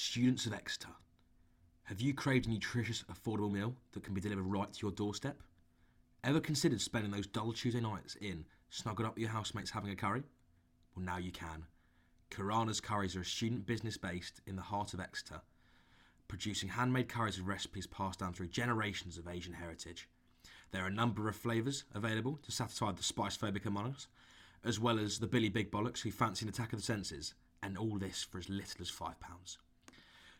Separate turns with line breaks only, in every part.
Students of Exeter, have you craved a nutritious, affordable meal that can be delivered right to your doorstep? Ever considered spending those dull Tuesday nights in, snuggled up with your housemates having a curry? Well, now you can. Karana's Curries are a student business based in the heart of Exeter, producing handmade curries with recipes passed down through generations of Asian heritage. There are a number of flavours available to satisfy the spice phobic among us, as well as the Billy Big Bollocks who fancy an attack of the senses, and all this for as little as £5.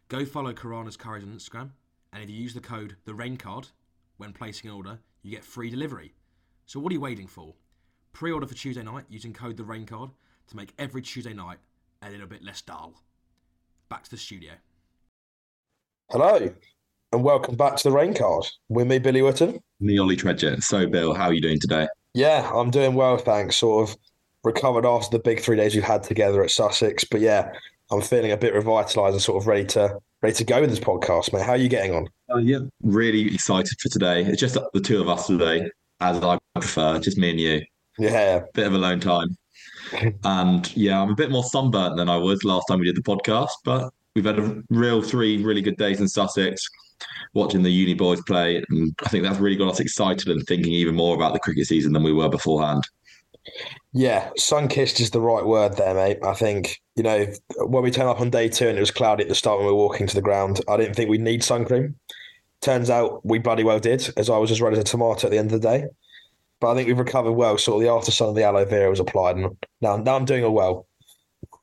Go follow Karana's Curries on Instagram, and if you use the code the Rain Card when placing an order, you get free delivery. So what are you waiting for? Pre-order for Tuesday night using code the Rain Card to make every Tuesday night a little bit less dull. Back to the studio.
Hello, and welcome back to the Rain Card with me, Billy Wootten.
The Ollie Tredgett. So, Bill, how are you doing today?
Yeah, I'm doing well, thanks. Sort of recovered after the big three days we've had together at Sussex, but yeah, I'm feeling a bit revitalised and sort of ready to ready to go with this podcast, mate. How are you getting on?
Uh, yeah, really excited for today. It's just the two of us today, as I prefer, just me and you.
Yeah,
Bit of alone time. and yeah, I'm a bit more sunburnt than I was last time we did the podcast, but we've had a real three really good days in Sussex watching the uni boys play. And I think that's really got us excited and thinking even more about the cricket season than we were beforehand.
Yeah, sun kissed is the right word there, mate. I think you know when we turned up on day two and it was cloudy at the start when we were walking to the ground. I didn't think we'd need sun cream. Turns out we bloody well did, as I was as red as a tomato at the end of the day. But I think we've recovered well. Sort of the after sun of the aloe vera was applied, and now now I'm doing all well.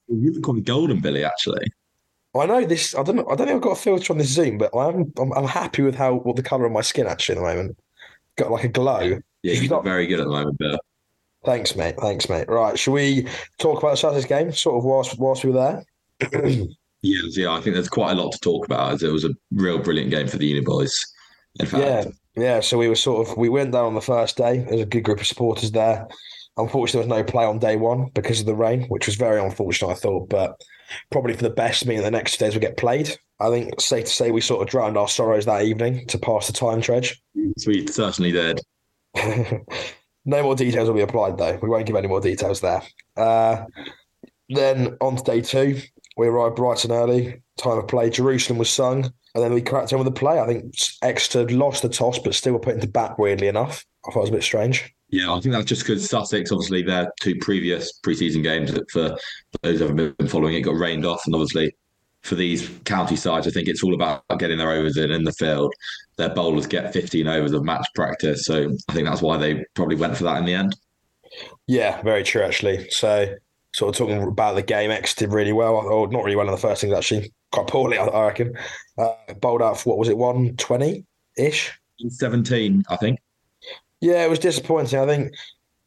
You look quite golden, Billy, actually.
I know this. I don't know. I don't think I've got a filter on this Zoom, but I'm I'm, I'm happy with how what the color of my skin actually at the moment. Got like a glow.
Yeah, you look very good at the moment, Bill.
Thanks, mate. Thanks, mate. Right, should we talk about the Saturday's game? Sort of whilst whilst we were there.
Yes, yeah, I think there's quite a lot to talk about as it was a real brilliant game for the Uni boys. In fact,
Yeah, yeah. So we were sort of we went down on the first day. There's a good group of supporters there. Unfortunately, there was no play on day one because of the rain, which was very unfortunate. I thought, but probably for the best. Meaning the next two days we get played. I think safe to say we sort of drowned our sorrows that evening to pass the time, Tredge.
we certainly did.
no more details will be applied though. We won't give any more details there. Uh, then on to day two, we arrived bright and early. Time of play, Jerusalem was sung, and then we cracked on with the play. I think Exeter lost the toss, but still were put into bat. Weirdly enough, I thought it was a bit strange.
Yeah, I think that's just because Sussex, obviously, their two previous preseason games for those who have been following it got rained off, and obviously for these county sides, I think it's all about getting their overs in in the field. Their bowlers get 15 overs of match practice, so I think that's why they probably went for that in the end.
Yeah, very true actually. So, sort of talking about the game, Exeter did really well, or not really well in the first innings actually, quite poorly, I, reckon. Uh, bowled out for what was it, one twenty ish.
17, I think.
Yeah, it was disappointing. I think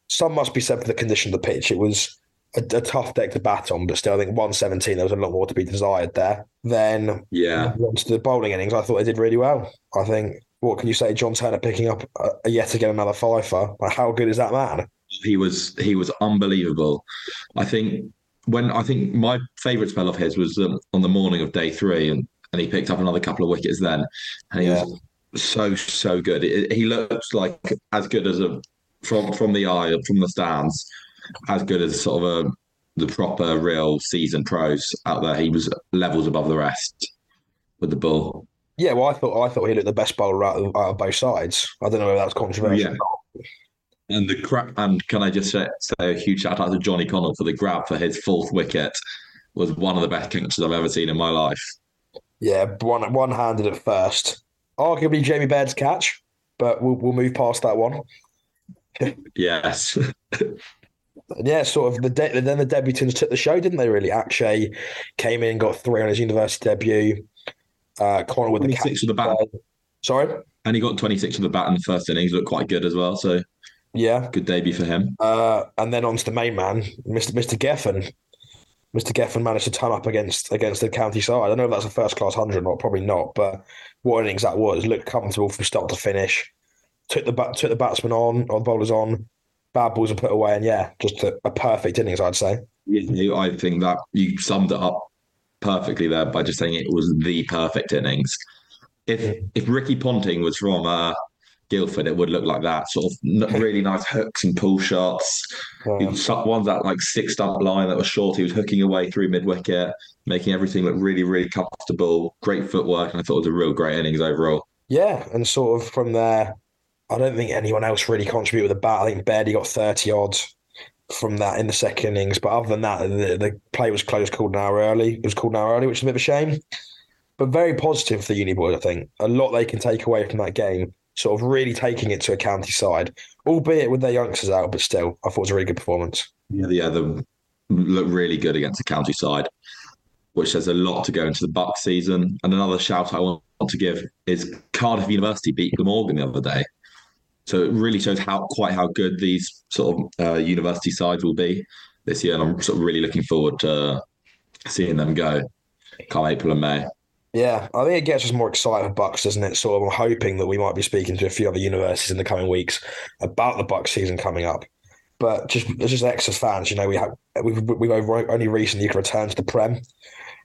some must be said for the condition of the pitch. It was a, a tough deck to bat on, but still, I think 117, there was a lot more to be desired there. Then,
Yeah,
onto the bowling innings, I thought they did really well. I think, what can you say? John Turner picking up a, yet again another fifer. Like, how good is that man?
he was he was unbelievable. I think when I think my favourite spell of his was um, on the morning of day three, and, and he picked up another couple of wickets then, and he
Yeah.
was so so good. It, he looked like as good as a from from the eye from the stands, as good as sort of a the proper real season pros out there. He was levels above the rest with the ball.
Yeah, well, I thought I thought he looked the best bowler out of, out of both sides. I don't know whether that's controversial.
Yeah. And the crap, and can I just say, say a huge shout out to Johnny Connell for the grab for his fourth wicket? Was one of the best catches I've ever seen in my life.
Yeah, one one handed at first. Arguably Jamie Baird's catch, but we'll we'll move past that one.
Yes,
yeah, sort of the de- then the debutants took the show, didn't they? Really, Akshay came in, got three on his university debut. Uh, Connor with the
26
catch.
with the bat.
Sorry,
and he got 26 with the bat in the first innings. Looked quite good as well. So
yeah,
good debut for him.
uh, and then on to the main man, Mister Mister Geffen. Mister Geffen managed to turn up against against the county side. I don't know if that's a first class hundred or not, probably not. But what innings that was! Looked comfortable from start to finish. Took the bat, took the batsman on, or the bowlers on. Bad balls were put away, and yeah, just a, a perfect innings, I'd say.
Yeah, I think that you summed it up perfectly there by just saying it was the perfect innings. If if Ricky Ponting was from uh, Guildford, it would look like that. Sort of really nice hooks and pull shots.
Yeah.
He shot ones that like six stump line that was short. He was hooking away through mid wicket, making everything look really, really comfortable. Great footwork, and I thought it was a real great innings overall.
Yeah, and sort of from there, I don't think anyone else really contributed with a bat. I think Bairdy got 30 odds from that in the second innings. But other than that, the, the play was close, called an hour early. It was called an hour early, which is a bit of a shame. But very positive for the Uni Boys, I think. A lot they can take away from that game, sort of really taking it to a county side, albeit with their youngsters out, but still, I thought it was a really good performance.
Yeah, yeah, they look really good against the county side, which says a lot to go into the Buck season. And another shout I want to give is Cardiff University beat Glamorgan the other day. So it really shows how quite how good these sort of uh, university sides will be this year, and I'm sort of really looking forward to seeing them go come April and May.
Yeah, I think it gets us more excited for BUCS, doesn't it? So I'm hoping that we might be speaking to a few other universities in the coming weeks about the BUCS season coming up. But just just Exeter fans, you know, we have we've we've only recently returned to the Prem.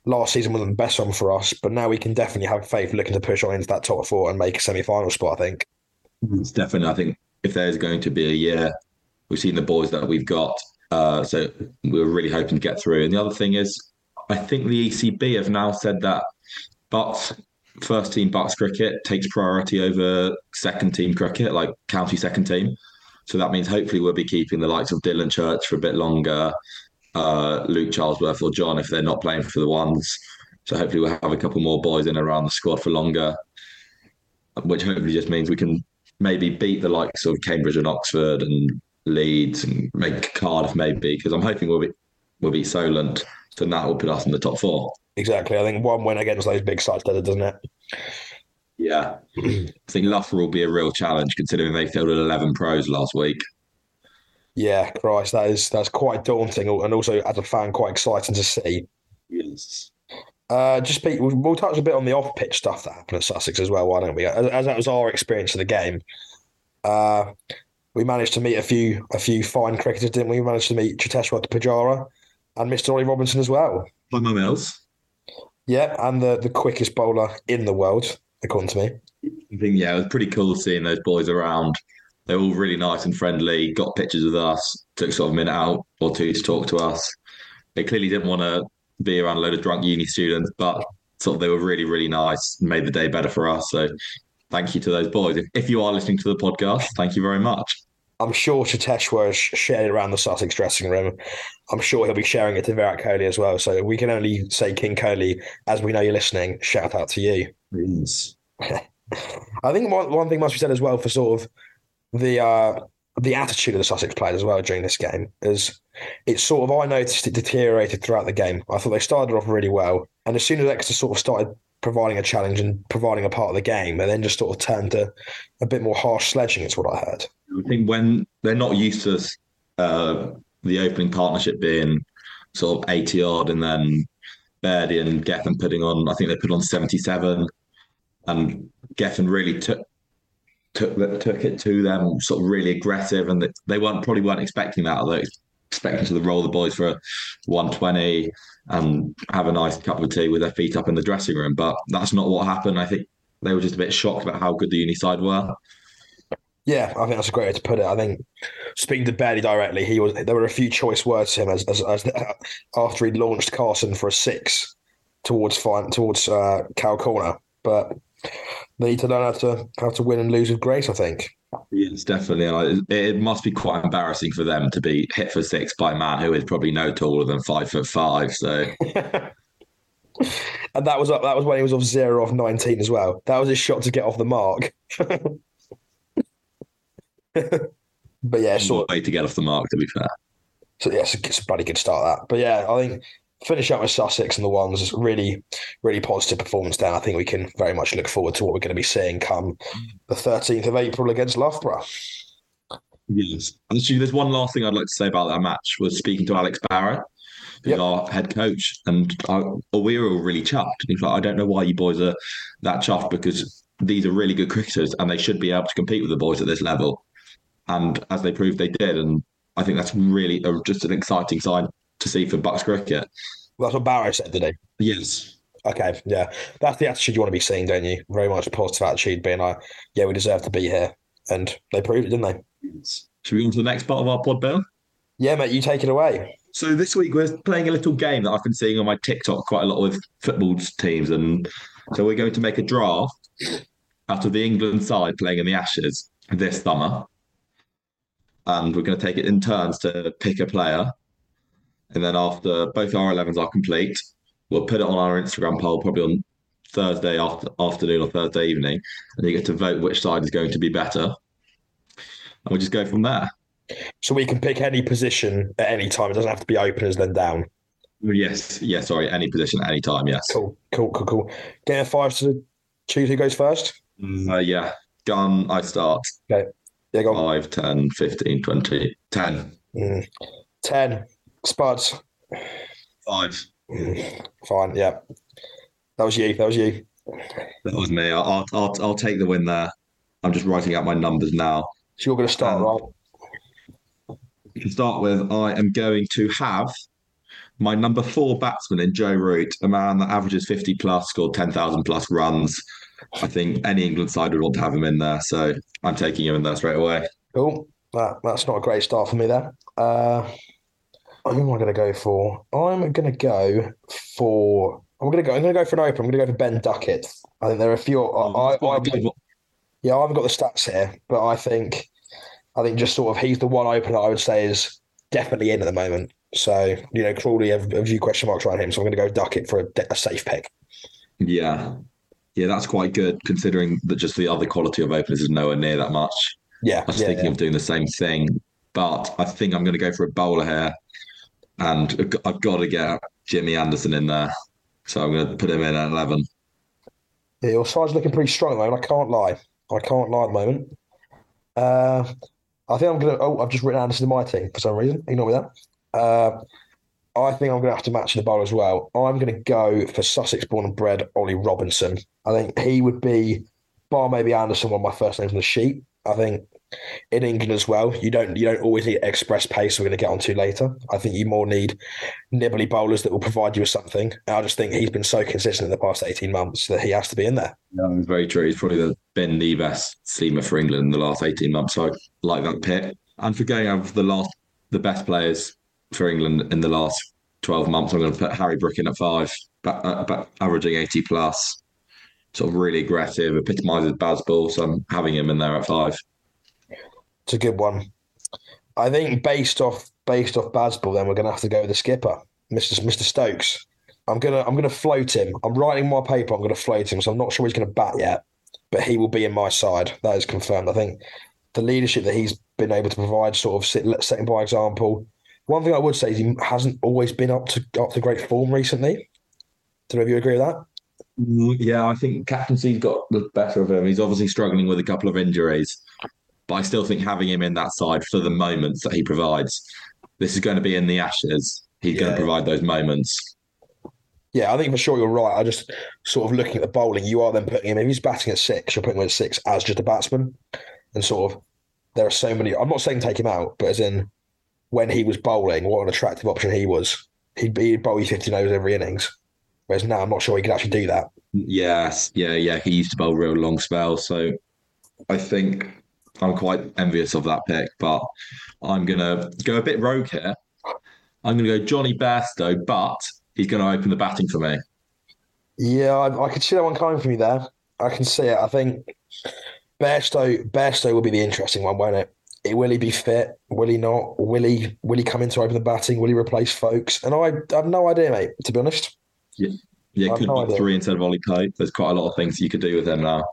Last season wasn't the best one for us, but now we can definitely have faith looking to push on into that top four and make a semi-final spot. I think.
It's definitely. I think if there's going to be a year, we've seen the boys that we've got, uh, so we're really hoping to get through. And the other thing is, I think the ECB have now said that BUCS first team BUCS cricket takes priority over second team cricket, like county second team. So that means hopefully we'll be keeping the likes of Dylan Church for a bit longer, uh, Luke Charlesworth or John if they're not playing for the ones. So hopefully we'll have a couple more boys in around the squad for longer, which hopefully just means we can maybe beat the likes of Cambridge and Oxford and Leeds and make Cardiff maybe because I'm hoping we'll be we'll beat Solent. So that will put us in the top four.
Exactly. I think one win against those big sides does it, doesn't it?
Yeah. I think Loughborough will be a real challenge considering they fielded 11 pros last week.
Yeah, Christ, that is that's quite daunting, and also as a fan, quite exciting to see.
Yes.
Uh, just Pete, we'll, we'll touch a bit on the off-pitch stuff that happened at Sussex as well, why don't we? As, as that was our experience of the game, uh, we managed to meet a few a few fine cricketers, didn't we? We managed to meet Cheteshwar Pujara and Mr. Ollie Robinson as well.
Tymal Mills.
Yeah, and the the quickest bowler in the world, according to me.
I think yeah, it was pretty cool seeing those boys around. They were all really nice and friendly. Got pictures with us. Took sort of a minute out or two to talk to us. They clearly didn't want to be around a load of drunk uni students, but sort of they were really really nice. Made the day better for us. So thank you to those boys. If, if you are listening to the podcast, thank you very much.
I'm sure Cheteshwar has shared it around the Sussex dressing room. I'm sure he'll be sharing it to Virat Kohli as well. So we can only say King Kohli, as we know you're listening, shout out to you.
Yes.
I think one, one thing must be said as well for sort of the uh, the attitude of the Sussex players as well during this game is it's sort of I noticed it deteriorated throughout the game. I thought they started off really well, and as soon as Exeter sort of started providing a challenge and providing a part of the game, and then just sort of turned to a bit more harsh sledging. Is what I heard.
I think when they're not used to uh, the opening partnership being sort of 80 odd and then Bairdy and Geffen putting on, I think they put on 77 and Geffen really took took took it to them sort of really aggressive and they weren't probably weren't expecting that although expecting to roll the boys for a 120 and have a nice cup of tea with their feet up in the dressing room. But that's not what happened. I think they were just a bit shocked about how good the uni side were.
Yeah, I think that's a great way to put it. I think speaking to Bairdy directly, he was there were a few choice words to him as, as, as after he launched Carson for a six towards fine towards uh, Cow Corner, but they need to learn how to how to win and lose with grace. I think.
Yes, definitely. And it must be quite embarrassing for them to be hit for six by a man who is probably no taller than five foot five. So.
and that was up. That was when he was off zero off nineteen as well. That was his shot to get off the mark. but yeah, sort
way to get off the mark. To be fair,
so yeah, it's a, it's a bloody good start that. But yeah, I think finish up with Sussex and the ones is really, really positive performance there. I think we can very much look forward to what we're going to be seeing come the 13th of April against Loughborough.
Yes. And actually, there's one last thing I'd like to say about that match was speaking to Alex Barrett, who's yep. our head coach, and uh, I, we were all really chuffed. He's like, I don't know why you boys are that chuffed because these are really good cricketers and they should be able to compete with the boys at this level. And as they proved, they did. And I think that's really a, just an exciting sign to see for BUCS cricket.
Well, that's what Barrow said today.
Yes.
Okay, yeah, that's the attitude you want to be seeing, don't you? Very much positive attitude, being like, "Yeah, we deserve to be here." and they proved it, didn't they?
Should we go on to the next part of our pod, Bill?
Yeah, mate, you take it away.
So this week we're playing a little game that I've been seeing on my TikTok quite a lot with football teams, and so we're going to make a draft out of the England side playing in the Ashes this summer, and we're going to take it in turns to pick a player, and then after both our 11s are complete, we'll put it on our Instagram poll probably on Thursday after, afternoon or Thursday evening, and you get to vote which side is going to be better, and we'll just go from there.
So we can pick any position at any time. It doesn't have to be openers then down.
Yes, yeah, sorry, any position at any time, yes.
Cool, cool, cool, cool. Get a five to choose who goes first.
Uh, yeah, gun, I start.
Yeah, go on.
5, 10, 15, 20, 10.
Mm. Ten. Spuds.
5.
Mm. Fine. Yeah. That was you. That was you.
That was me. I'll, I'll, I'll take the win there. I'm just writing out my numbers now.
So you're going to start,
Um,
right?
To start with, I am going to have my number four batsman in Joe Root, a man that averages 50 plus, scored 10,000 plus runs. I think any England side would want to have him in there. So I'm taking him in there straight away.
Cool. That, that's not a great start for me there. Uh, who am I going to go for? I'm going to go for. I'm going to go. I'm going to go for an open. I'm going to go for Ben Duckett. I think there are a few. I, oh, I, I, yeah, I haven't got the stats here, but I think, I think just sort of he's the one opener I would say is definitely in at the moment. So you know, Crawley have a few question marks around him, so I'm going to go Duckett for a, a safe pick.
Yeah. Yeah, that's quite good considering that just the other quality of openers is nowhere near that much.
Yeah,
I was
yeah,
thinking
yeah.
of doing the same thing, but I think I'm going to go for a bowler here, and I've got- to get Jimmy Anderson in there, so I'm going to put him in at eleven.
Yeah, your side's looking pretty strong, and I can't lie. I can't lie at the moment. Uh, I think I'm gonna. Oh, I've just written Anderson in my team for some reason. Ignore me that. Uh, I think I'm gonna have to match the bowl as well. I'm gonna go for Sussex born and bred Ollie Robinson. I think he would be, bar maybe Anderson, one of my first names on the sheet. I think in England as well, you don't you don't always need express pace. We're going to get onto later. I think you more need nibbly bowlers that will provide you with something. And I just think he's been so consistent in the past eighteen months that he has to be in there.
Yeah, very true. He's probably the, been the best seamer for England in the last 18 months. So I like that pick. And for going over the last, the best players for England in the last 12 months, I'm going to put Harry Brook in at five, but, uh, averaging 80 plus, sort of really aggressive, epitomises Bazball. So I'm having him in there at five.
It's a good one. I think based off based off Bazball, then we're going to have to go with the skipper, Mister Mister Stokes. I'm gonna I'm gonna float him. I'm writing my paper. I'm gonna float him, so I'm not sure he's to bat yet, but he will be in my side. That is confirmed. I think the leadership that he's been able to provide, sort of setting by example. One thing I would say is he hasn't always been up to up to great form recently. Do any of you agree with that?
Mm, Yeah, I think captaincy's got the better of him. He's obviously struggling with a couple of injuries, but I still think having him in that side for the moments that he provides, this is going to be in the Ashes. He's going to provide those moments.
Yeah, I think for sure you're right. I just sort of looking at the bowling, you are then putting him, if he's batting at six, you're putting him at six as just a batsman. And sort of, there are so many, I'm not saying take him out, but as in when he was bowling, what an attractive option he was. He'd be he'd bowl 50 overs every innings. Whereas now I'm not sure he could actually do that.
Yes, yeah, yeah. He used to bowl real long spells, so I think I'm quite envious of that pick. But I'm gonna go a bit rogue here. I'm gonna go Johnny Bairstow, but he's going to open the batting for me.
Yeah, I, I could see that one coming from you there. I can see it. I think Bairstow, Bairstow will be the interesting one, won't it? it? Will he be fit? Will he not? Will he will he come in to open the batting? Will he replace Foakes? And I, I have no idea, mate, to be honest.
Yeah,
I've
could
no
be three instead of Ollie Pope. There's quite a lot of things you could do with him now.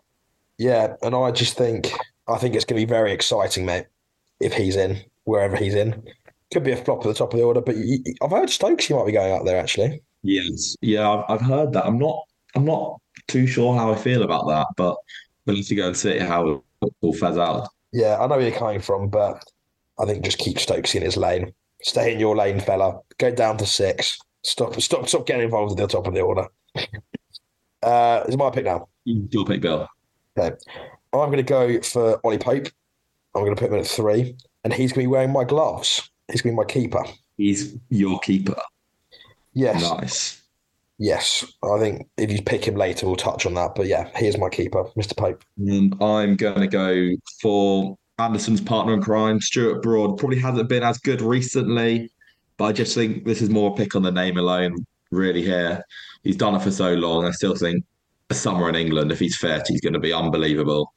Yeah, and I just think I think it's going to be very exciting, mate. If he's in wherever he's in, could be a flop at the top of the order. But you, I've heard Stokes he might be going out there actually.
Yes, yeah, I've, I've heard that. I'm not, I'm not too sure how I feel about that, but we'll need to go and see how it all fez out.
Yeah, I know where you're coming from, but I think just keep Stokes in his lane. Stay in your lane, fella. Go down to six. Stop, stop, stop getting involved at the top of the order. uh, it's my pick now.
Your pick, Bill. Okay.
I'm going to go for Ollie Pope. I'm going to put him in at three, and he's going to be wearing my gloves. He's going to be my keeper.
He's your keeper.
Yes.
Nice.
Yes, I think if you pick him later, we'll touch on that. But yeah, here's my keeper, Mr. Pope.
And I'm going to go for Anderson's partner in crime, Stuart Broad. Probably hasn't been as good recently, but I just think this is more a pick on the name alone, really, here. He's done it for so long. I still think a summer in England, if he's fit, he's going to be unbelievable.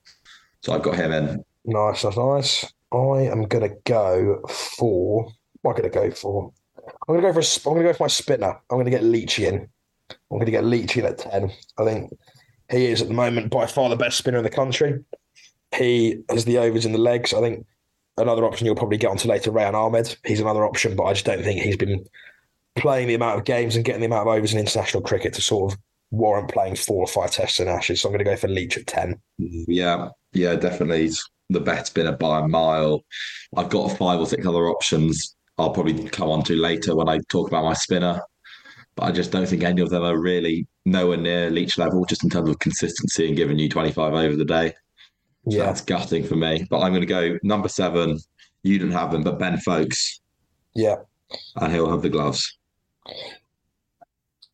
So I've got him in.
Nice, that's nice. I am going to go for. What am going to go for? I'm going to go for. A, I'm going to go for my spinner. I'm going to get Leachy in. I'm going to get Leachy in at ten. I think he is at the moment by far the best spinner in the country. He has the overs in the legs. I think another option you'll probably get onto later, Rehan Ahmed. He's another option, but I just don't think he's been playing the amount of games and getting the amount of overs in international cricket to sort of warrant playing four or five tests in Ashes. So I'm going to go for Leach at 10.
Yeah, yeah, definitely. The best spinner by a mile. I've got five or six other options I'll probably come on to later when I talk about my spinner. But I just don't think any of them are really nowhere near Leach level, just in terms of consistency and giving you 25 over the day. So
Yeah.
that's gutting for me. But I'm going to go number seven. You didn't have him, but Ben Foakes,
Yeah.
and he'll have the gloves.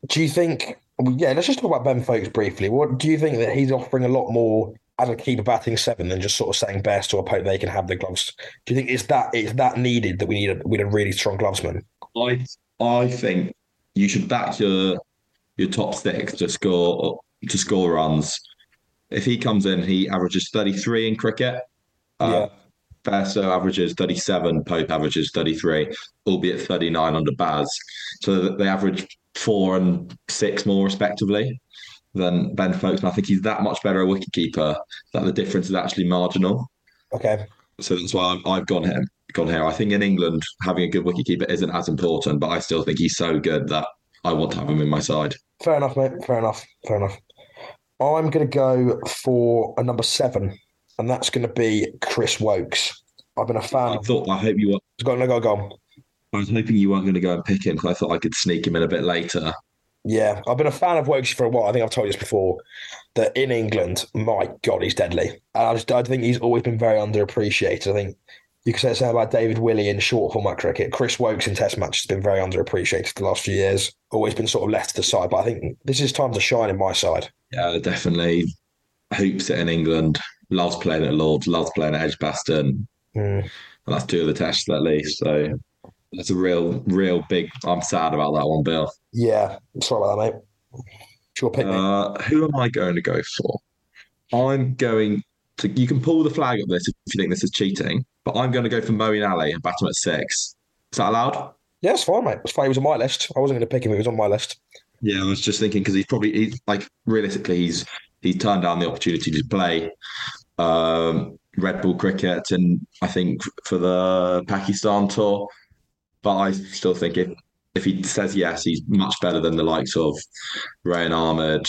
Do you think, well, yeah, let's just talk about Ben Foakes briefly. What do you think that he's offering a lot more as a keeper batting seven than just sort of saying best to a Pope they can have the gloves? Do you think is that is that needed that we need a, we need a really strong glovesman?
I I think you should back your your top six to score to score runs. If he comes in, he averages 33 in cricket. Uh, Verso averages 37, Pope averages 33, albeit 39 under Baz. So they average four and six more respectively than Ben Foakes. And I think he's that much better a wicketkeeper that the difference is actually marginal.
Okay.
So that's why I'm, I've gone him. Gone here. I think in England having a good wicketkeeper isn't as important, but I still think he's so good that I want to have him in my side.
Fair enough, mate. Fair enough. Fair enough. I'm going to go for a number seven, and that's going to be Chris Woakes. I've been a fan.
I
Of,
thought I hope you were.
go on, go, go on.
I was hoping you weren't going to go and pick him because I thought I could sneak him in a bit later.
Yeah, I've been a fan of Woakes for a while. I think I've told you this before. That in England, my God, he's deadly. And I just I think he's always been very underappreciated. I think you could say about David Willey in short format cricket. Chris Woakes in Test match has been very underappreciated the last few years. Always been sort of left to the side. But I think this is time to shine in my side.
Yeah, definitely. Hoops it in England. Loves playing at Lords. Loves playing at Edgbaston.
Mm.
And that's two of the tests at least. So that's a real, real big. I'm sad about that one, Bill.
Yeah, sorry about that, mate. Sure, pick me.
Uh, who am I going to go for? I'm going to. You can pull the flag of this if you think this is cheating, but I'm going to go for Moeen Ali and bat him at six. Is that allowed?
Yeah, it's fine, mate. It's fine. He was on my list. I wasn't going to pick him. He was on my list.
Yeah, I was just thinking because he's probably he's like realistically he's he's turned down the opportunity to play um, red ball cricket and I think for the Pakistan tour. But I still think if if he says yes, he's much better than the likes of Rehan Ahmed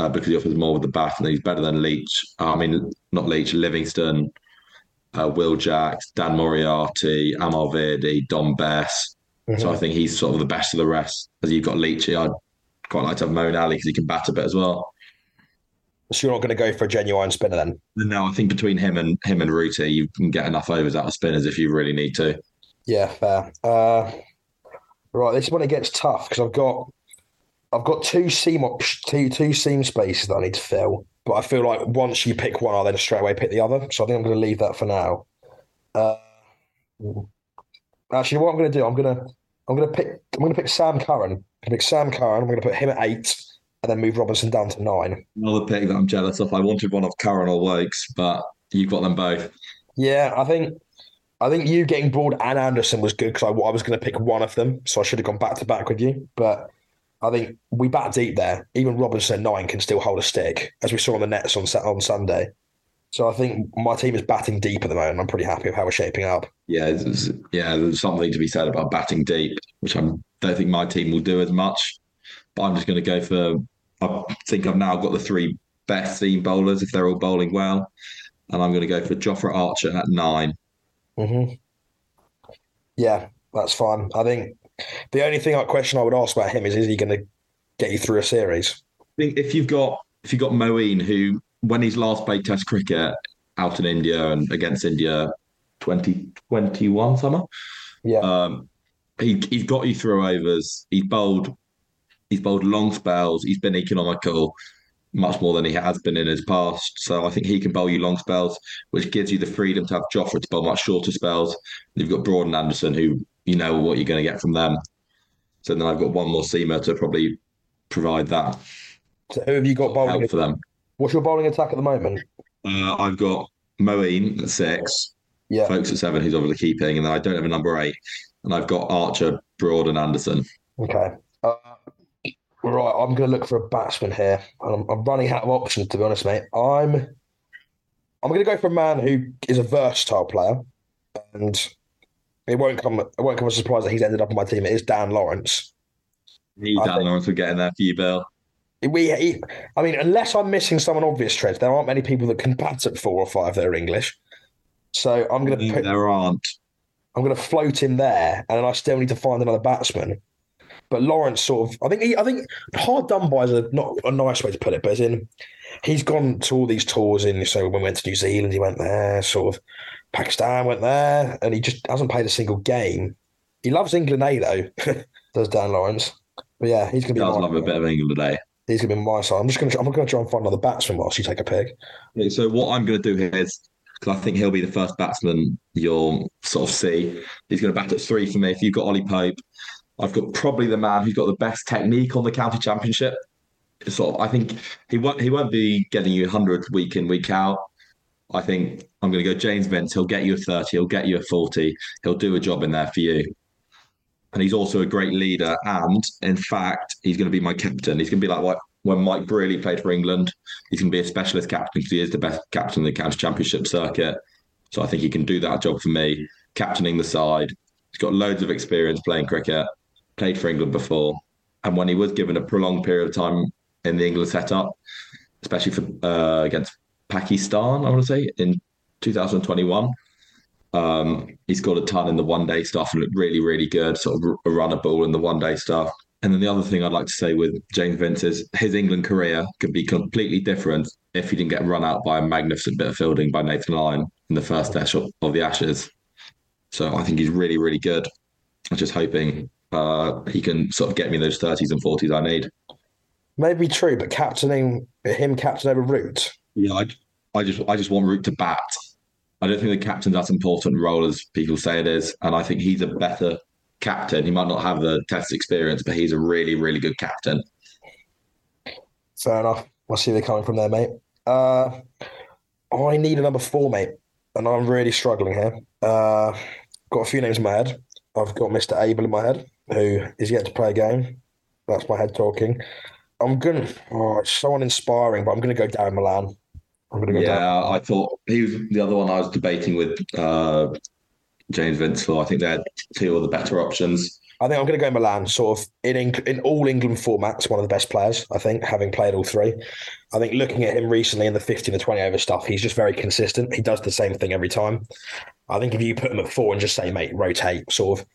uh, because he offers more with the bat, and he's better than Leach. I mean, not Leach, Livingstone, uh, Will Jacks, Dan Moriarty, Amar Virdi, Dom Bess. So I think he's sort of the best of the rest. As you've got Leachy, I'd quite like to have Moeen Ali because he can bat a bit as well.
So you're not going to go for a genuine spinner then?
No, I think between him and him and Ruti, you can get enough overs out of spinners if you really need to.
Yeah, fair. Uh, right, this is when it gets tough because I've got I've got two seam op- two two seam spaces that I need to fill, but I feel like once you pick one, I'll then straight away pick the other. So I think I'm going to leave that for now. Uh, actually, what I'm going to do, I'm going to I'm going to pick I'm going to pick Sam Curran. I'm going to pick Sam Curran. I'm going to put him at eight, and then move Robinson down to nine.
Another pick that I'm jealous of. I wanted one of Curran or Woakes, but you've got them both.
Yeah, I think I think you getting Broad and Anderson was good because I, I was going to pick one of them, so I should have gone back to back with you. But I think we bat deep there. Even Robinson nine can still hold a stick, as we saw on the nets on on Sunday. So I think my team is batting deep at the moment. I'm pretty happy with how we're shaping up.
Yeah, it's- yeah. There's something to be said about batting deep, which I don't think my team will do as much. But I'm just going to go for. I think I've now got the three best seam bowlers if they're all bowling well, and I'm going to go for Jofra Archer at nine.
hmm Yeah, that's fine. I think the only thing I question I would ask about him is is he going to get you through a series?
I think if you've got if you've got Moeen, who when he's last played Test cricket out in India and against India, 2021 summer,
Yeah,
um, he he's got you through overs. He's bowled. He's bowled long spells. He's been economical much more than he has been in his past. So I think he can bowl you long spells, which gives you the freedom to have Jofra to bowl much shorter spells. You've got Broad and Anderson, who you know what you're going to get from them. So then I've got one more seamer to probably provide that.
So who have you got bowling
help for them?
What's your bowling attack at the moment?
Uh, I've got Moeen at six,
Yeah.
Foakes at seven, who's obviously keeping, and then I don't have a number eight, and I've got Archer, Broad, and Anderson.
Okay. Uh, right, I'm going to look for a batsman here. I'm, I'm running out of options, to be honest, mate. I'm I'm going to go for a man who is a versatile player, and it won't come it won't come as a surprise that he's ended up on my team. It is Dan Lawrence. I
Dan
think-
Lawrence will get in there for you, Bill.
We, he, I mean, unless I'm missing someone obvious, Tread, there aren't many people that can bat at four or five that are English. So I'm going to put
There aren't.
I'm going to float him there, and then I still need to find another batsman. But Lawrence sort of, I think, he, I think hard done by is a, not a nice way to put it, but as in, he's gone to all these tours in. So when we went to New Zealand, he went there. Sort of, Pakistan went there, and he just hasn't played a single game. He loves England A though, does Dan Lawrence. But yeah, he's going to be
Does love a bit of England today.
he's going to be my side. I'm just going to I'm going to try and find another batsman whilst you take a pick.
So what I'm going to do here is because I think he'll be the first batsman you'll sort of see. He's going to bat at three for me. If you've got Ollie Pope, I've got probably the man who's got the best technique on the county championship. Sort of, I think he won't he won't be getting you hundreds week in week out. I think I'm going to go James Vince. He'll get you a thirty. He'll get you a forty. He'll do a job in there for you. And he's also a great leader. And in fact, he's going to be my captain. He's going to be like when Mike Brearley played for England. He's going to be a specialist captain because he is the best captain in the county championship circuit. So I think he can do that job for me, captaining the side. He's got loads of experience playing cricket, played for England before. And when he was given a prolonged period of time in the England setup, especially for uh, against Pakistan, I want to say in 2021, um, he's got a ton in the one day stuff and looked really, really good, sort of a runner ball in the one day stuff. And then the other thing I'd like to say with James Vince is his England career could be completely different if he didn't get run out by a magnificent bit of fielding by Nathan Lyon in the first test of, of the Ashes. So I think he's really, really good. I'm just hoping uh, he can sort of get me those 30s and 40s I need.
Maybe true, but captaining him captain over Root.
Yeah, I, I just I just want Root to bat. I don't think the captain's that important role as people say it is, and I think he's a better captain. He might not have the test experience, but he's a really, really good captain.
Fair enough. I see they're coming from there, mate. Uh, I need a number four, mate, and I'm really struggling here. Uh, got a few names in my head. I've got Mr. Abell in my head, who is yet to play a game. That's my head talking. I'm gonna. Oh, it's so uninspiring, but I'm gonna go Darren Malan. I'm gonna go. Darren.
Yeah, I thought he was the other one I was debating with uh, James Vince for. I think they're two of the better options.
I think I'm going to go Malan, sort of in Eng- in all England formats, one of the best players. I think, having played all three. I think looking at him recently in the 50 and the 20 over stuff, he's just very consistent. He does the same thing every time. I think if you put him at four and just say, mate, rotate, sort of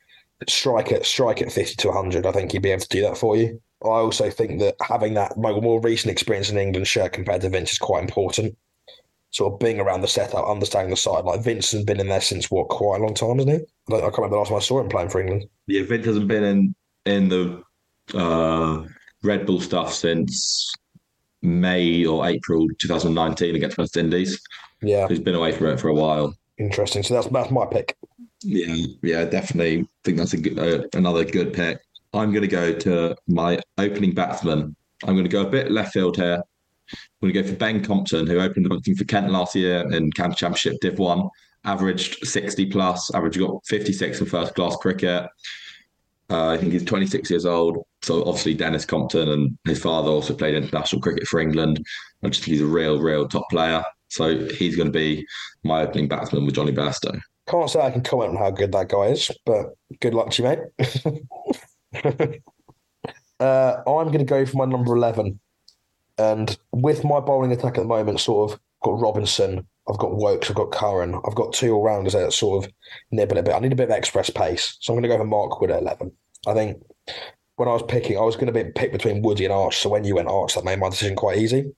strike at strike at 50 to 100, I think he'd be able to do that for you. I also think that having that more, more recent experience in England shirt compared to Vince is quite important. Sort of being around the setup, understanding the side. Like Vince has been in there since what, quite a long time, hasn't he? I, I can't remember the last time I saw him playing for England.
Yeah, Vince hasn't been in in the uh, red ball stuff since May or April 2019 against West Indies.
Yeah,
He's been away from it for a while.
interesting. So that's that's my pick.
Yeah, yeah, definitely I think that's a good, uh, another good pick. I'm going to go to my opening batsman. I'm going to go a bit left field here. I'm going to go for Ben Compton, who opened think, for Kent last year in County Championship Div 1, averaged 60 plus, averaged got 56 in first class cricket. Uh, I think he's 26 years old. So obviously Denis Compton and his father also played international cricket for England. I just think he's a real, real top player. So he's going to be my opening batsman with Johnny Bairstow.
Can't say I can comment on how good that guy is, but good luck to you, mate. uh, I'm going to go for my number 11. And with my bowling attack at the moment, sort of got Robinson, I've got Woakes, I've got Curran, I've got two all rounders that sort of nibble a bit. I need a bit of express pace. So I'm going to go for Mark Wood at 11. I think when I was picking, I was going to be picked between Woody and Arch. So when you went Arch, that made my decision quite easy.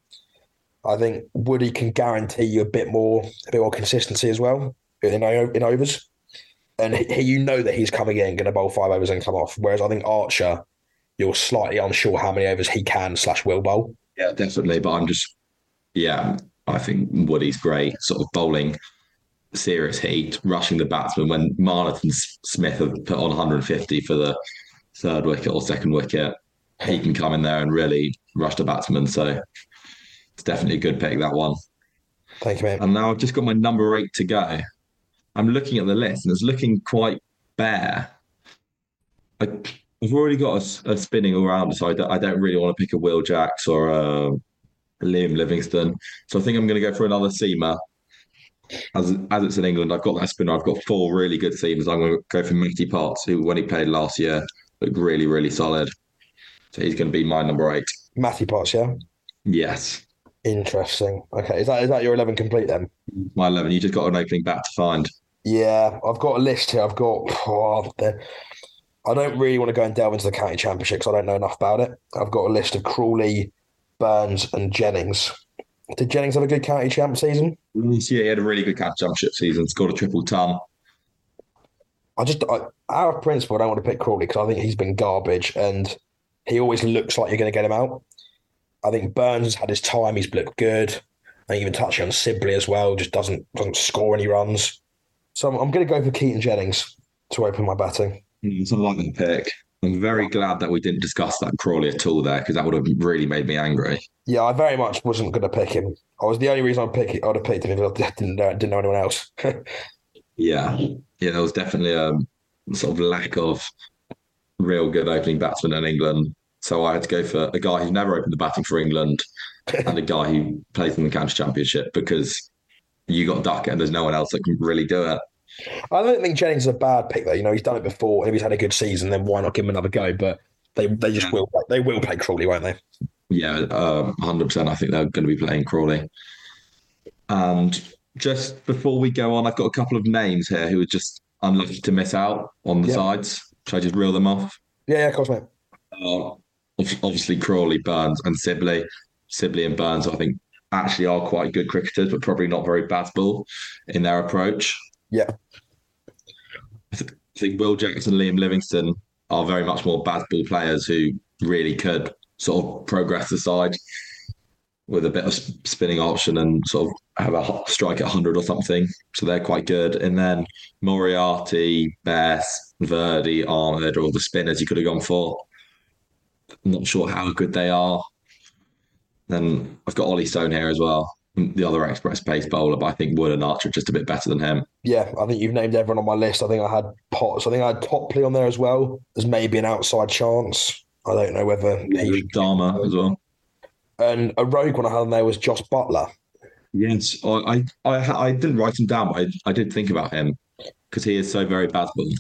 I think Woody can guarantee you a bit more, a bit more consistency as well in, in overs. And he, you know that he's coming in, going to bowl five overs and come off. Whereas I think Archer, you're slightly unsure how many overs he can slash will bowl.
Yeah, definitely. But I'm just, yeah, I think Woody's great, sort of bowling serious heat, rushing the batsman when Marnus and Smith have put on 150 for the third wicket or second wicket. He can come in there and really rush the batsman. So it's definitely a good pick, that one.
Thank you, mate.
And now I've just got my number eight to go. I'm looking at the list and it's looking quite bare. I, I've already got a, a spinning around, so I don't, I don't really want to pick a Will Jacks or a Liam Livingstone. So I think I'm going to go for another seamer. As as it's in England, I've got that spinner. I've got four really good seamers. I'm going to go for Matty Potts, who when he played last year looked really really solid. So he's going to be my number eight.
Matty Potts, yeah.
Yes,
Interesting. Okay, is that is that your eleven complete then?
my eleven. You just got an opening bat to find.
Yeah, I've got a list here. I've got. Oh, I don't really want to go and delve into the county championship because I don't know enough about it. I've got a list of Crawley, Burns, and Jennings. Did Jennings have a good county champ season?
Mm, yeah, he had a really good county championship season. Scored a triple ton.
I just, I, out of principle, I don't want to pick Crawley because I think he's been garbage and he always looks like you're going to get him out. I think Burns has had his time. He's looked good. I even touching on Sibley as well, just doesn't doesn't score any runs. So I'm, I'm going to go for Keaton Jennings to open my batting.
Mm, So lovely pick. I'm very glad that we didn't discuss that Crawley at all there because that would have really made me angry.
Yeah, I very much wasn't going to pick him. I was the only reason I'd pick it. I'd have picked him if I didn't know, didn't know anyone else.
Yeah, yeah, there was definitely a sort of lack of real good opening batsmen in England. So I had to go for a guy who's never opened the batting for England and a guy who plays in the county championship because you got Duckett and there's no one else that can really do it.
I don't think Jennings is a bad pick though. You know, he's done it before, and if he's had a good season, then why not give him another go? But they they just
Yeah.
will play, they will play Crawley, won't they?
Yeah, um, 100%. I think they're going to be playing Crawley. And just before we go on, I've got a couple of names here who are just unlucky to miss out on the
Yeah.
sides. Should I just reel them off?
Yeah, yeah, of course, mate.
Uh, obviously, Crawley, Burns, and Sibley. Sibley and Burns, I think, actually are quite good cricketers, but probably not very ball in their approach.
Yeah.
I, th- I think Will Jackson, Liam Livingstone are very much more Bazball players who really could sort of progress the side with a bit of spinning option and sort of have a strike at 100 or something. So they're quite good. And then Moriarty, Bess, Virdi, Ahmed, or the spinners you could have gone for. I'm Not sure how good they are. Then I've got Ollie Stone here as well, the other express pace bowler, but I think Wood and Archer are just a bit better than him.
Yeah, I think you've named everyone on my list. I think I had Potts. I think I had Topley on there as well. There's maybe an outside chance. I don't know whether he
Dharma as well.
and a rogue one I had on there was Jos Buttler.
Yes, I I, I, didn't write him down, but I, I did think about him because he is so very Bazball.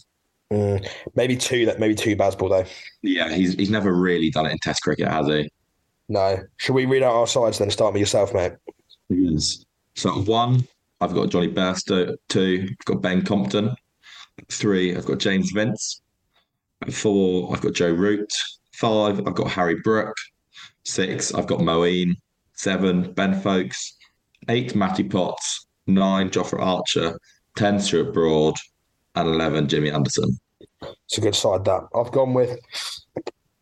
Mm, maybe two that maybe two Bazball though.
Yeah, he's he's never really done it in Test cricket, has he?
No. Should we read out our sides then? Start with yourself, mate.
Yes. So one, I've got Johnny Bairstow. Two, I've got Ben Compton. Three, I've got James Vince. Four, I've got Joe Root. Five, I've got Harry Brook. Six, I've got Moeen. Seven, Ben Foakes. Eight, Matty Potts. Nine, Jofra Archer. Ten, Stuart Broad. And eleven, Jimmy Anderson.
It's a good side that. I've gone with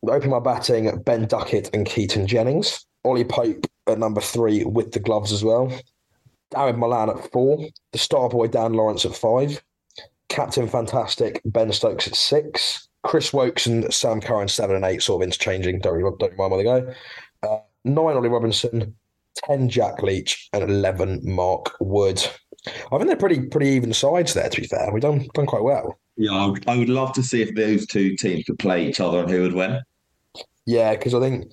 open my batting, Ben Duckett and Keaton Jennings. Ollie Pope at number three with the gloves as well. Darren Malan at four. The star boy Dan Lawrence at five. Captain Fantastic Ben Stokes at six. Chris Woakes and Sam Curran seven and eight, sort of interchanging. Don't really, don't mind where they go. Uh, nine Ollie Robinson, ten Jack Leach, and eleven Mark Wood. I think they're pretty pretty even sides there. To be fair, we've done done quite well.
Yeah, I would, I would love to see if those two teams could play each other and who would win.
Yeah, because I think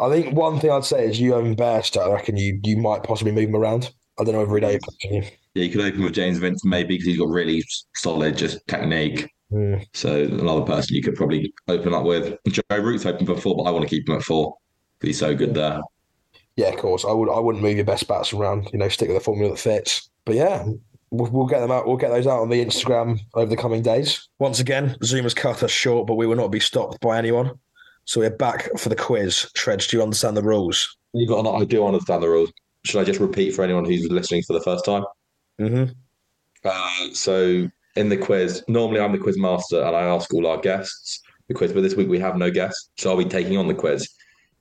I think one thing I'd say is you and Bairstow, I reckon you you might possibly move him around. I don't know every day.
Yeah, you could open with James Vince maybe because he's got really solid just technique.
Hmm.
So another person you could probably open up with. Joe Root's open for four, but I want to keep him at four because he's so good there.
Yeah, of course. I would I wouldn't move your best bats around. You know, stick with the formula that fits. But yeah, we'll, we'll get them out. We'll get those out on the Instagram over the coming days. Once again, Zoom has cut us short, but we will not be stopped by anyone. So we're back for the quiz. Tredge, do you understand the rules?
You got. I do understand the rules. Should I just repeat for anyone who's listening for the first time?
Mm-hmm.
Uh, so in the quiz, normally I'm the quiz master and I ask all our guests the quiz, but this week we have no guests, so I'll be taking on the quiz.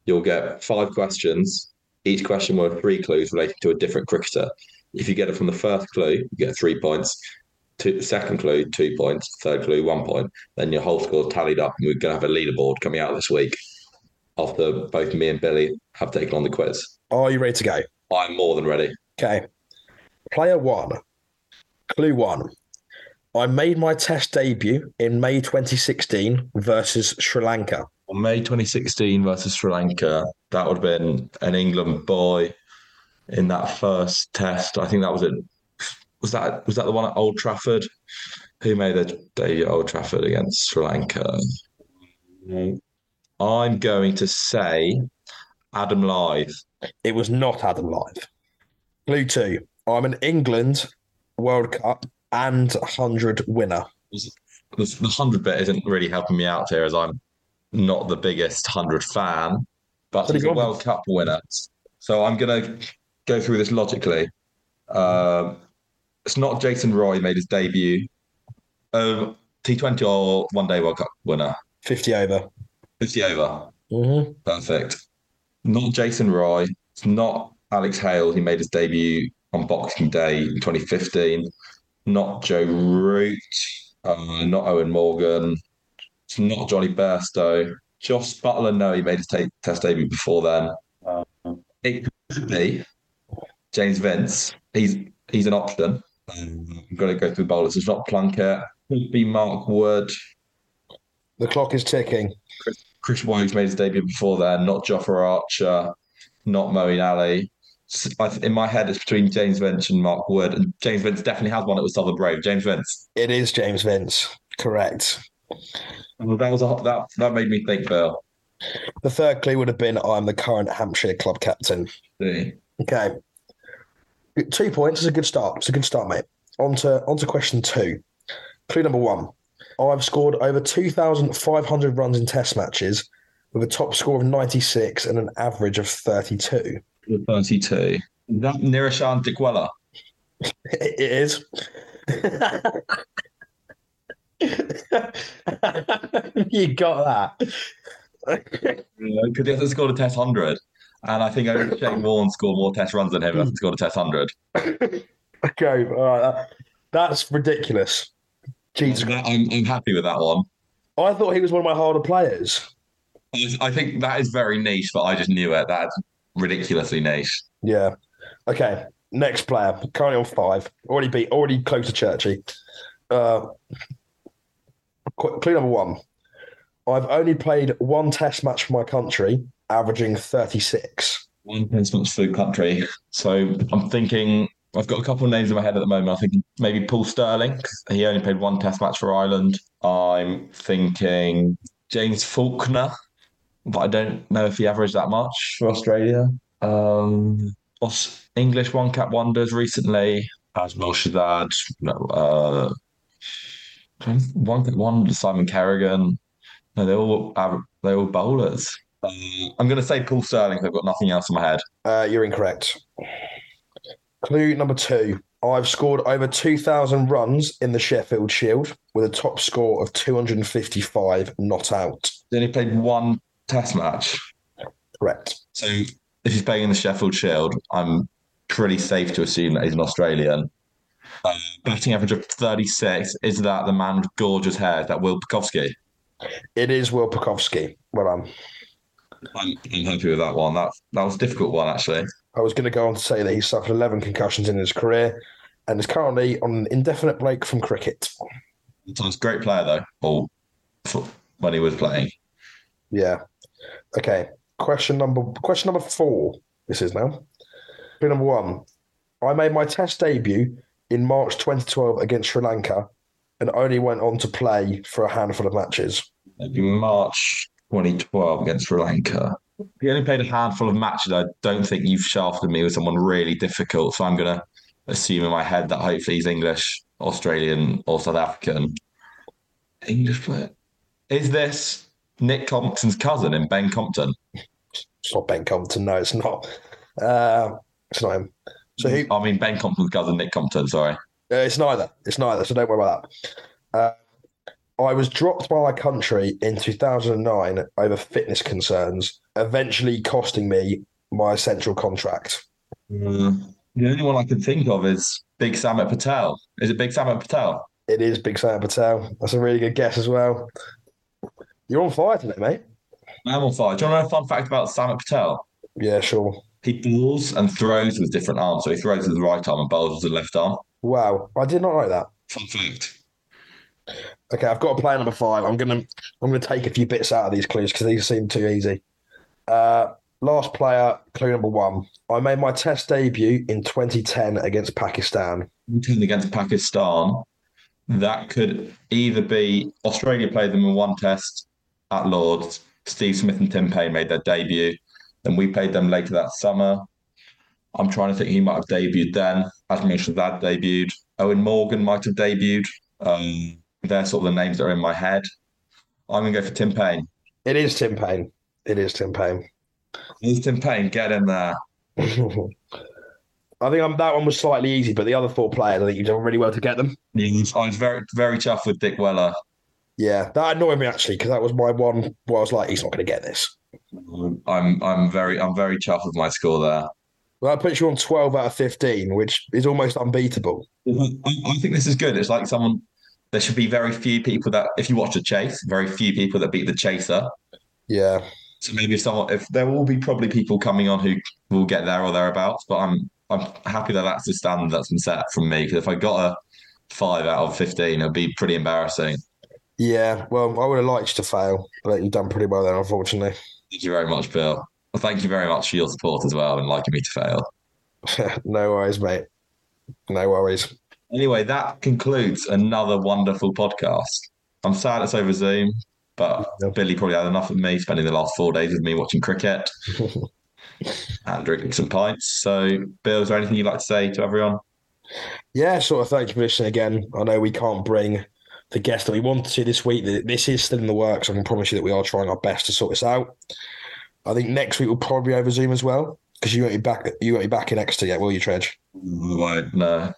You'll get five questions. Each question will have three clues related to a different cricketer. If you get it from the first clue, you get three points. Two, second clue, two points. Third clue, one point. Then your whole score tallied up, and we're going to have a leaderboard coming out this week after both me and Billy have taken on the quiz.
Are you ready to go?
I'm more than ready.
Okay. Player one. Clue one. I made my test debut in May 2016 versus Sri Lanka.
On May 2016 versus Sri Lanka, that would have been an England boy in that first test. I think that was it. Was that was that the one at Old Trafford? Who made a debut at Old Trafford against Sri Lanka? I'm going to say Adam Lyth.
It was not Adam Lyth. Clue two. I'm an England World Cup and 100 winner.
The, hundred bit isn't really helping me out here, as I'm not the biggest hundred fan, but
But
he's a World Cup winner. So I'm gonna go through this logically. Um, it's not Jason Roy made his debut. Um, T20 or one day World Cup winner.
50 over.
50 over.
hmm
Perfect. Not Jason Roy. It's not Alex Hale. He made his debut on Boxing Day in 2015. Not Joe Root. Uh, not Eoin Morgan. It's not Jonny Bairstow. Jos Buttler, no, he made his ta- test debut before then. Um, it could be James Vince. He's he's an option. Um, I'm going to go through bowlers. It's not Plunkett. Could be Mark Wood.
The clock is ticking.
Chris Woakes made his debut before then, not Jofra Archer, not Moeen Ali. S- I th- In my head, it's between James Vince and Mark Wood, and James Vince definitely has one that was Southern Brave. James Vince.
It is James Vince. Correct.
Well, that was a, that that made me think, Bill.
The third clue would have been I'm the current Hampshire club captain.
See.
Okay. Two points is a good start. It's a good start, mate. On to, on to question two. Clue number one. I've scored over 2,500 runs in test matches with a top score of 96 and an average of 32.
Thirty-two. That Niroshan Dickwella.
It is. you got that.
Because he hasn't scored a Test hundred, and I think only Shane Warne scored more Test runs than him. and Hasn't scored a Test hundred.
okay, all right. that- that's ridiculous. Jesus,
I'm I'm happy with that one.
I thought he was one of my harder players.
I I think that is very niche, but I just knew it. That's ridiculously niche.
Yeah. Okay. Next player. Currently on five. Already beat. Already close to Churchy. Uh, clue number one. I've only played one Test match for my country, averaging thirty-six.
One Princeton's food country. So I'm thinking I've got a couple of names in my head at the moment. I think maybe Paul Stirling. He only played one Test match for Ireland. I'm thinking James Faulkner, but I don't know if he averaged that much for Australia. Um, English one cap wonders recently. Ajmal Shahzad. No, uh, one Simon Kerrigan. No, they're all they're all bowlers. Uh, I'm going to say Paul Stirling. I've got nothing else in my head.
Uh, you're incorrect. Clue number two. I've scored over 2,000 runs in the Sheffield Shield with a top score of 255 not out.
He only played one Test match.
Correct.
So if he's playing in the Sheffield Shield, I'm pretty safe to assume that he's an Australian. Uh, batting average of 36. Is that the man with gorgeous hair? Is that Will Pucovski?
It is Will Pucovski. Well done.
I'm, I'm happy with that one. That that was a difficult one actually.
I was going to go on to say that he suffered 11 concussions in his career and is currently on an indefinite break from cricket.
Sounds great player though. Or for- when he was playing.
Yeah. Okay. Question number question number four. This is now. Clue number one. I made my test debut in March 2012 against Sri Lanka and only went on to play for a handful of matches.
Maybe March 2012 against Sri Lanka. He only played a handful of matches. I don't think you've shafted me with someone really difficult. So I'm going to assume in my head that hopefully he's English, Australian, or South African. English player. Is this Nick Compton's cousin in Ben Compton?
It's not Ben Compton. No, it's not. Uh, it's not him. So who?
I mean, Ben Compton's cousin, Nick Compton, sorry.
Uh, it's neither. It's neither. So don't worry about that. Uh, I was dropped by my country in 2009 over fitness concerns, eventually costing me my central contract.
Mm, the only one I can think of is Big Samit Patel. Is it Big Samit Patel?
It is Big Sam Patel. That's a really good guess as well. You're on fire today, mate.
I'm on fire. Do you want to know a fun fact about Samit Patel?
Yeah, sure.
He bowls and throws with different arms. So he throws with the right arm and bowls with the left arm.
Wow, I did not know that.
Fun fact.
Okay, I've got a player number five. I'm gonna I'm gonna take a few bits out of these clues because these seem too easy. Uh, last player, clue number one. I made my Test debut in 2010 against Pakistan.
Against Pakistan. That could either be Australia played them in one test at Lords. Steve Smith and Tim Paine made their debut. Then we played them later that summer. I'm trying to think he might have debuted then. Ajmal Shahzad debuted. Eoin Morgan might have debuted. Um, they're sort of the names that are in my head. I'm going to go for Tim Paine.
It is Tim Paine. It is Tim Paine.
It's Tim Paine. Get in there.
I think I'm, that one was slightly easy, but the other four players, I think you've done really well to get them.
I was very, very chuffed with Dickwella.
Yeah, that annoyed me actually because that was my one where I was like, he's not going to get this.
I'm, I'm very, I'm very chuffed with my score there.
Well, that puts you on 12 out of 15, which is almost unbeatable.
I, I think this is good. It's like someone. There should be very few people that, if you watch the chase, very few people that beat the chaser.
Yeah.
So maybe if someone, if there will be probably people coming on who will get there or thereabouts, but I'm I'm happy that that's the standard that's been set from me. Because if I got a five out of fifteen, it'd be pretty embarrassing.
Yeah. Well, I would have liked you to fail, but you've done pretty well there, unfortunately.
Thank you very much, Bill. Well, thank you very much for your support as well and liking me to fail.
no worries, mate. No worries.
Anyway, that concludes another wonderful podcast. I'm sad it's over Zoom, but
Yep.
Billy probably had enough of me spending the last four days with me watching cricket and drinking some pints. So, Bill, is there anything you'd like to say to everyone?
Yeah, sort of. Thank you for listening again. I know we can't bring the guest that we wanted to this week. This is still in the works. I can promise you that we are trying our best to sort this out. I think next week we'll probably be over Zoom as well because you won't be back. You won't be back in Exeter yet, will you, Tredge?
Right, no.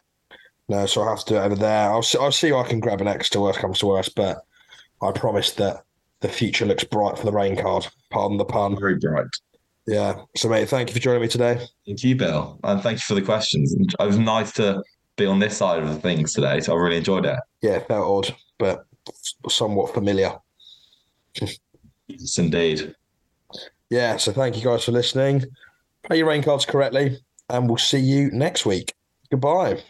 No, so I'll have to do it over there. I'll see, I'll see if I can grab an Exeter. Worst comes to worst, but I promise that the future looks bright for the rain card. Pardon the pun.
Very bright.
Yeah. So, mate, thank you for joining me today.
Thank you, Bill. And thank you for the questions. It was nice to be on this side of the things today. So I really enjoyed it.
Yeah, it felt odd, but somewhat familiar.
Yes, indeed.
Yeah, so thank you guys for listening. Play your rain cards correctly, and we'll see you next week. Goodbye.